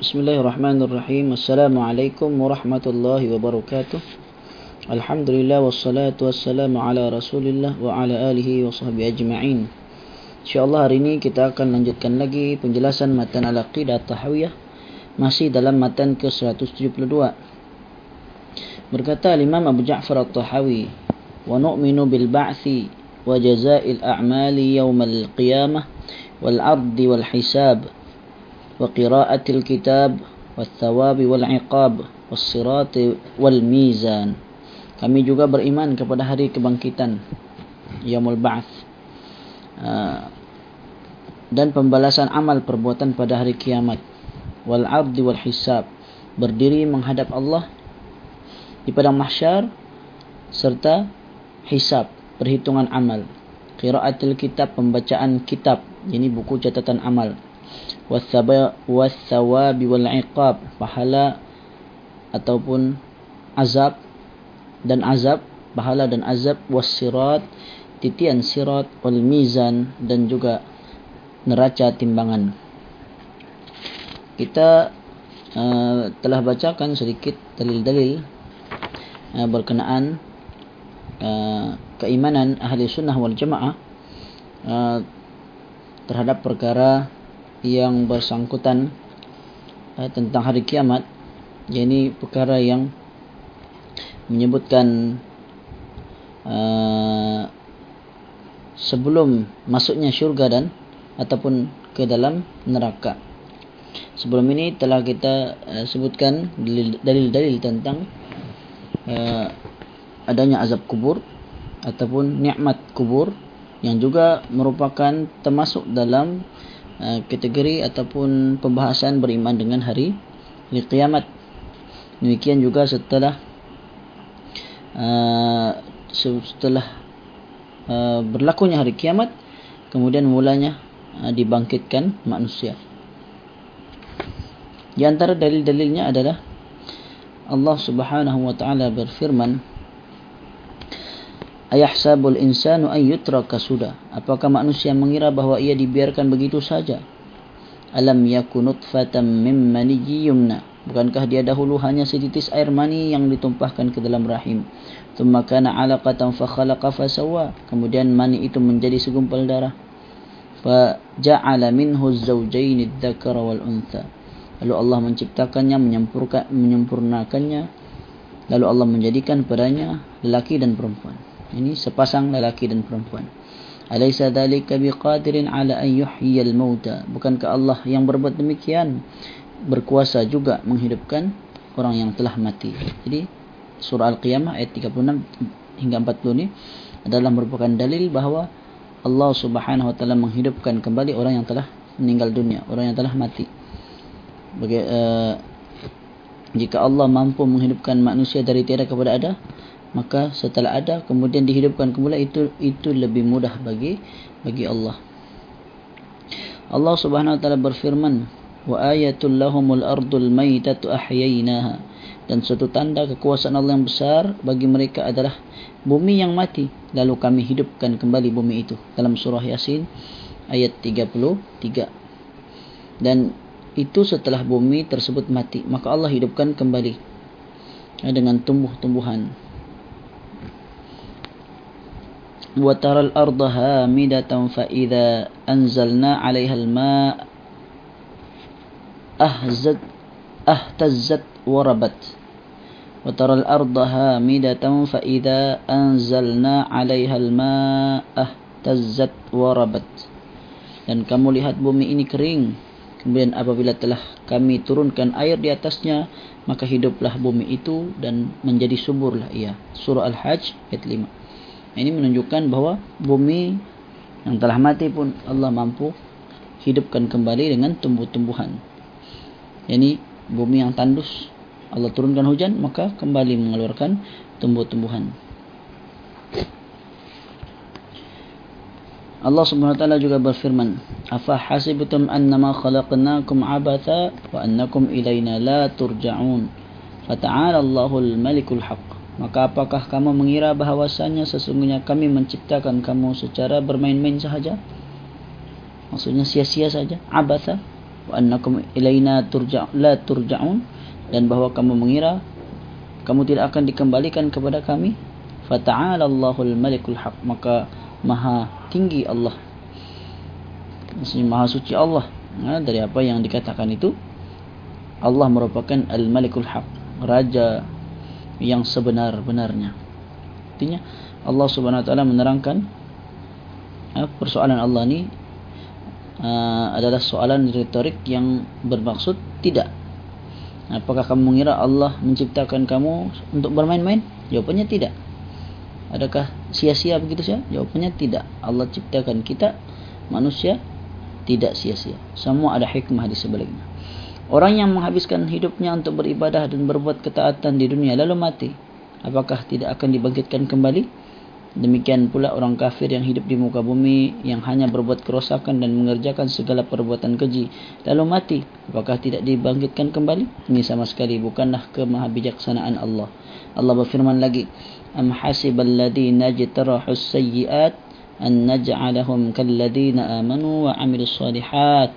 Bismillahirrahmanirrahim. Assalamualaikum warahmatullahi wabarakatuh. Alhamdulillah wassalatu wassalamu ala Rasulillah wa ala alihi wa sahbihi ajma'in. Insyaallah hari ini kita akan lanjutkan lagi penjelasan matan al-aqidah tahawiyah masih dalam matan ke-172. Berkata Imam Abu Ja'far At-Tahawi, "Wa nu'minu bil ba'thi wa jazaa'il a'mali yawmal qiyamah wal 'ard wal hisab." وقراءة الكتاب والثواب والعقاب والصراط والميزان kami juga beriman kepada hari kebangkitan yaumul ba'ts ah, dan pembalasan amal perbuatan pada hari kiamat wal ardi wal hisab berdiri menghadap Allah di padang mahsyar serta hisab perhitungan amal qiraatul kitab pembacaan kitab ini buku catatan amal wasawabi wal iqab. Pahala ataupun azab dan azab pahala dan azab. Wasirat titian sirat wal mizan dan juga neraca timbangan. Kita uh, telah bacakan sedikit dalil-dalil uh, berkenaan uh, keimanan ahli sunnah wal jamaah uh, terhadap perkara yang bersangkutan uh, tentang hari kiamat. Yakni perkara yang menyebutkan uh, sebelum masuknya syurga dan ataupun ke dalam neraka. Sebelum ini telah kita uh, sebutkan dalil-dalil tentang uh, adanya azab kubur ataupun nikmat kubur yang juga merupakan termasuk dalam Uh, kategori ataupun pembahasan beriman dengan hari hari kiamat. Demikian juga setelah uh, setelah uh, berlakunya hari kiamat kemudian mulanya uh, dibangkitkan manusia. Di antara dalil-dalilnya adalah Allah Subhanahu wa taala berfirman Ayahsabul insanu an yutraka suda. Apakah manusia mengira bahawa ia dibiarkan begitu saja? Alam yakun nutfatan mim maniyyi yumna. Bukankah dia dahulu hanya setitis air mani yang ditumpahkan ke dalam rahim? Thumma kana 'alaqatan fa khalaqa fa sawwa. Kemudian mani itu menjadi segumpal darah. Fa ja'ala minhu az-zawjayn adh-dhakara wal untha. Lalu Allah menciptakannya, menyempurnakannya. Lalu Allah menjadikan padanya lelaki dan perempuan. Ini sepasang lelaki dan perempuan. Alaysa dhalika biqadirin ala an yuhyiyal mauta. Bukankah Allah yang berbuat demikian berkuasa juga menghidupkan orang yang telah mati. Jadi surah Al-Qiyamah ayat 36 hingga 40 ini adalah merupakan dalil bahawa Allah Subhanahu wa taala menghidupkan kembali orang yang telah meninggal dunia, orang yang telah mati. Bagi, uh, jika Allah mampu menghidupkan manusia dari tiada kepada ada, maka setelah ada kemudian dihidupkan kembali itu itu lebih mudah bagi bagi Allah. Allah Subhanahu wa taala berfirman, "Wa ayatul lahumul ardul maitatu ahyaynaha." Dan suatu tanda kekuasaan Allah yang besar bagi mereka adalah bumi yang mati lalu kami hidupkan kembali bumi itu dalam surah Yasin ayat 33. Dan itu setelah bumi tersebut mati maka Allah hidupkan kembali dengan tumbuh-tumbuhan وترى الأرض هامدة فإذا أنزلنا عليها الماء أهزت أهتزت وربت وترى الأرض هامدة فإذا أنزلنا عليها الماء أهتزت وربت dan kamu lihat bumi ini kering kemudian apabila telah kami turunkan air di atasnya maka hiduplah bumi itu dan menjadi suburlah ia surah al-hajj ayat 5 ini menunjukkan bahawa bumi yang telah mati pun Allah mampu hidupkan kembali dengan tumbuh-tumbuhan. Ini bumi yang tandus Allah turunkan hujan maka kembali mengeluarkan tumbuh-tumbuhan. Allah Subhanahu wa taala juga berfirman, "Afa hasibtum annama khalaqnakum abatha wa annakum ilayna la turja'un? Fata'ala Allahul Malikul Haqq." Maka apakah kamu mengira bahawasanya sesungguhnya kami menciptakan kamu secara bermain-main sahaja? Maksudnya sia-sia saja, abasa. wa annakum ilaina turja' la turja'un dan bahwa kamu mengira kamu tidak akan dikembalikan kepada kami fata'ala Allahul malikul haq maka maha tinggi Allah maksudnya maha suci Allah nah, dari apa yang dikatakan itu Allah merupakan al-malikul haq raja yang sebenar-benarnya. Artinya Allah subhanahu wa ta'ala menerangkan uh, persoalan Allah ni uh, adalah soalan retorik yang bermaksud tidak. Apakah kamu mengira Allah menciptakan kamu untuk bermain-main? Jawapannya tidak. Adakah sia-sia begitu saja? Jawapannya tidak. Allah ciptakan kita manusia tidak sia-sia. Semua ada hikmah di sebaliknya orang yang menghabiskan hidupnya untuk beribadah dan berbuat ketaatan di dunia lalu mati apakah tidak akan dibangkitkan kembali? Demikian pula orang kafir yang hidup di muka bumi yang hanya berbuat kerosakan dan mengerjakan segala perbuatan keji lalu mati apakah tidak dibangkitkan kembali? Ini sama sekali bukanlah kemahabijaksanaan Allah. Allah berfirman lagi am hasibal ladina jitarahus sayyiat ladina amanu wa amilus salihat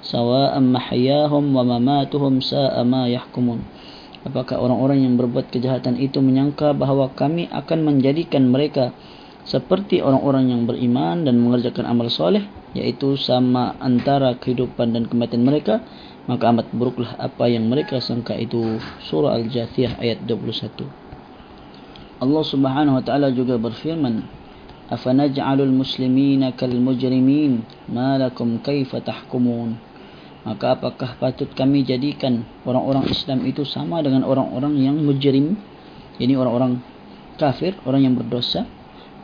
sawa'an mahyahum wa mamatuhum sa'a ma yahkumun Apakah orang-orang yang berbuat kejahatan itu menyangka bahawa kami akan menjadikan mereka seperti orang-orang yang beriman dan mengerjakan amal soleh, yaitu sama antara kehidupan dan kematian mereka, maka amat buruklah apa yang mereka sangka itu. Surah Al-Jathiyah ayat 21. Allah Subhanahu wa taala juga berfirman, "Afanaj'alul muslimina kal mujrimin, ma lakum kaifa tahkumun?" maka apakah patut kami jadikan orang-orang Islam itu sama dengan orang-orang yang mujrim? Ini orang-orang kafir orang yang berdosa?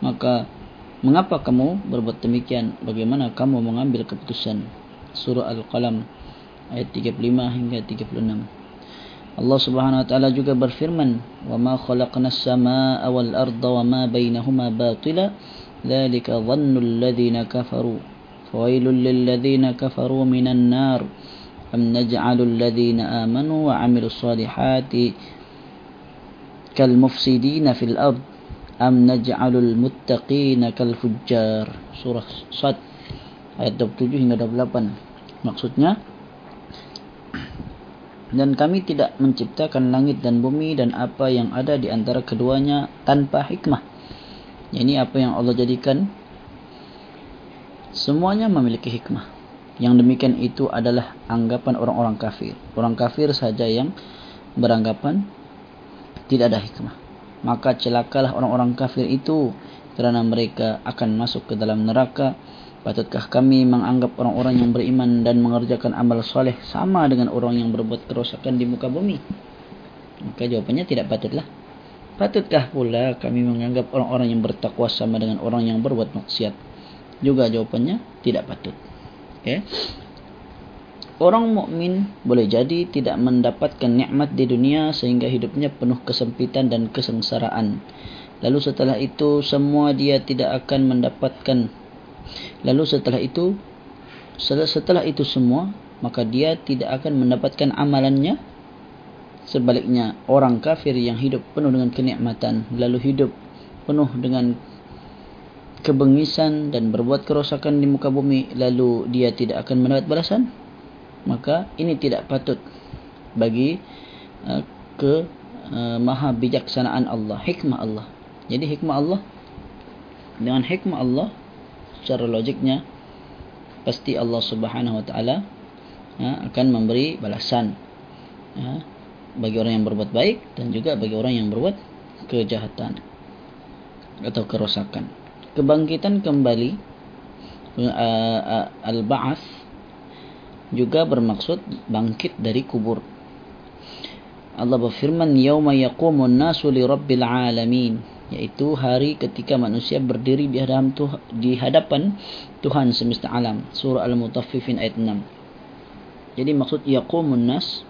Maka mengapa kamu berbuat demikian? Bagaimana kamu mengambil keputusan? Surah al-qalam ayat 35 hingga 36 Allah Subhanahu wa taala juga berfirman wa ma khalaqnas samaa wal arda wa ma bainahuma batila dzalika dhannu alladhina kafaru فويل للذين كفروا من النار أم نجعل الذين آمنوا وعملوا الصالحات كالمفسدين في الأرض أم نجعل المتقين كالفجار سورة صد ayat 27 hingga 28 maksudnya dan kami tidak menciptakan langit dan bumi dan apa yang ada di antara keduanya tanpa hikmah ini apa yang Allah jadikan Semuanya memiliki hikmah. Yang demikian itu adalah anggapan orang-orang kafir. Orang kafir saja yang beranggapan tidak ada hikmah. Maka celakalah orang-orang kafir itu kerana mereka akan masuk ke dalam neraka. Patutkah kami menganggap orang-orang yang beriman dan mengerjakan amal soleh sama dengan orang yang berbuat kerosakan di muka bumi? Maka jawapannya tidak patutlah. Patutkah pula kami menganggap orang-orang yang bertakwa sama dengan orang yang berbuat maksiat? juga jawapannya tidak patut. Okay. Orang mukmin boleh jadi tidak mendapatkan nikmat di dunia sehingga hidupnya penuh kesempitan dan kesengsaraan. Lalu setelah itu semua dia tidak akan mendapatkan. Lalu setelah itu setelah itu semua maka dia tidak akan mendapatkan amalannya. Sebaliknya orang kafir yang hidup penuh dengan kenikmatan lalu hidup penuh dengan kebengisan dan berbuat kerosakan di muka bumi lalu dia tidak akan mendapat balasan maka ini tidak patut bagi uh, ke uh, maha bijaksanaan Allah hikmah Allah jadi hikmah Allah dengan hikmah Allah secara logiknya pasti Allah Subhanahu wa taala ya, akan memberi balasan ya, bagi orang yang berbuat baik dan juga bagi orang yang berbuat kejahatan atau kerosakan kebangkitan kembali uh, uh, al-ba'ats juga bermaksud bangkit dari kubur. Allah berfirman yauma yaqumun nasu li rabbil alamin yaitu hari ketika manusia berdiri di hadapan Tuhan, di hadapan Tuhan semesta alam. Surah al-mutaffifin ayat 6 jadi maksud yaqumun nas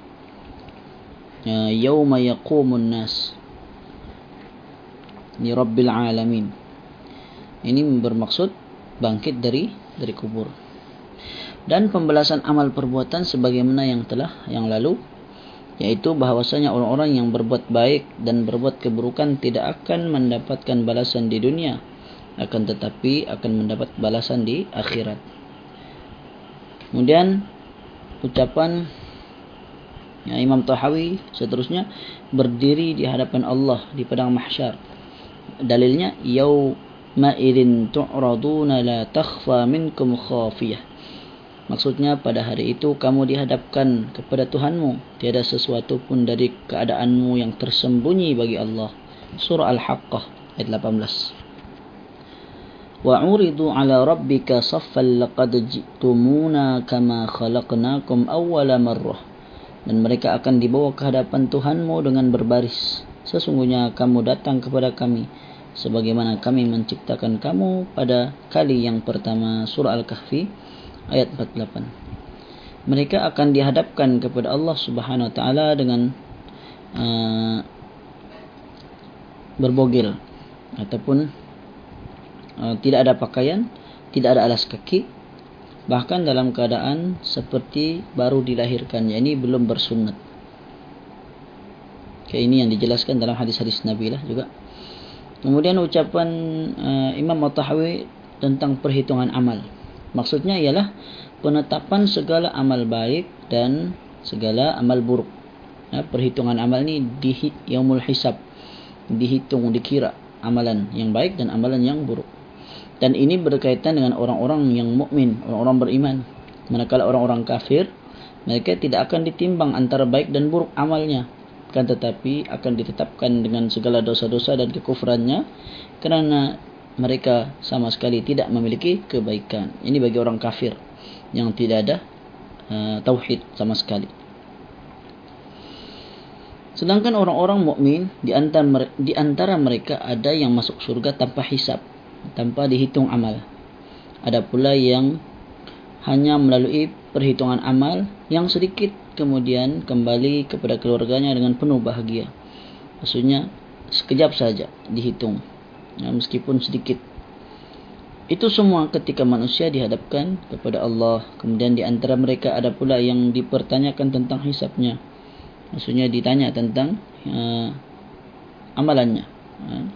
uh, yauma yaqumun nas li rabbil alamin. Ini bermaksud bangkit dari dari kubur. Dan pembelasan amal perbuatan sebagaimana yang telah yang lalu yaitu bahwasanya orang-orang yang berbuat baik dan berbuat keburukan tidak akan mendapatkan balasan di dunia akan tetapi akan mendapat balasan di akhirat. Kemudian ucapan ya, Imam Tahawi seterusnya berdiri di hadapan Allah di padang mahsyar. Dalilnya yauma idzin tu'raduna la takhfa minkum khafiyah Maksudnya pada hari itu kamu dihadapkan kepada Tuhanmu. Tiada sesuatu pun dari keadaanmu yang tersembunyi bagi Allah. Surah Al-Haqqah ayat 18. Wa uridu ala rabbika saffan laqad ji'tumuna kama khalaqnakum awwala marrah. Dan mereka akan dibawa ke hadapan Tuhanmu dengan berbaris. Sesungguhnya kamu datang kepada kami sebagaimana kami menciptakan kamu pada kali yang pertama surah Al-Kahfi ayat 48 mereka akan dihadapkan kepada Allah Subhanahu wa taala dengan uh, berbogel ataupun uh, tidak ada pakaian tidak ada alas kaki bahkan dalam keadaan seperti baru dilahirkan yakni belum bersunat Okay, ini yang dijelaskan dalam hadis-hadis Nabi lah juga. Kemudian ucapan uh, Imam At-Tahawi tentang perhitungan amal. Maksudnya ialah penetapan segala amal baik dan segala amal buruk. Ya, perhitungan amal ni di yaumul hisab dihitung dikira amalan yang baik dan amalan yang buruk. Dan ini berkaitan dengan orang-orang yang mukmin, orang-orang beriman. Manakala orang-orang kafir, mereka tidak akan ditimbang antara baik dan buruk amalnya. Kan tetapi akan ditetapkan dengan segala dosa-dosa dan kekufurannya kerana mereka sama sekali tidak memiliki kebaikan. Ini bagi orang kafir yang tidak ada uh, tauhid sama sekali. Sedangkan orang-orang mukmin di antara di antara mereka ada yang masuk surga tanpa hisap, tanpa dihitung amal. Ada pula yang hanya melalui perhitungan amal yang sedikit kemudian kembali kepada keluarganya dengan penuh bahagia. Maksudnya sekejap saja dihitung ya, meskipun sedikit. Itu semua ketika manusia dihadapkan kepada Allah. Kemudian di antara mereka ada pula yang dipertanyakan tentang hisapnya. Maksudnya ditanya tentang uh, amalannya. Uh.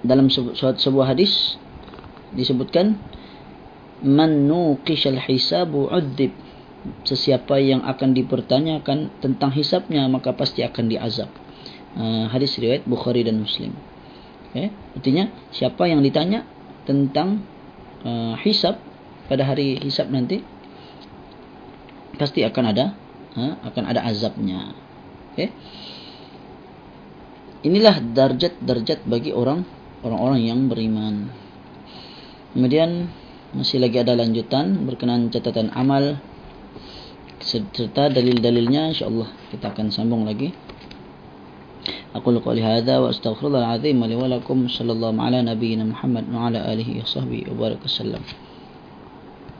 dalam sebuah, sebuah hadis disebutkan man nuqishal hisabu udzib. Sesiapa yang akan dipertanyakan tentang hisapnya maka pasti akan diazab Uh, hadis riwayat Bukhari dan Muslim. Okay. Artinya siapa yang ditanya tentang uh, hisab pada hari hisab nanti pasti akan ada uh, akan ada azabnya. Okay. Inilah darjat-darjat bagi orang orang-orang yang beriman. Kemudian masih lagi ada lanjutan berkenaan catatan amal serta dalil-dalilnya insyaallah kita akan sambung lagi. أقول قولي هذا وأستغفر الله العظيم لي ولكم صلى الله على نبينا محمد وعلى آله وصحبه وبارك وسلم.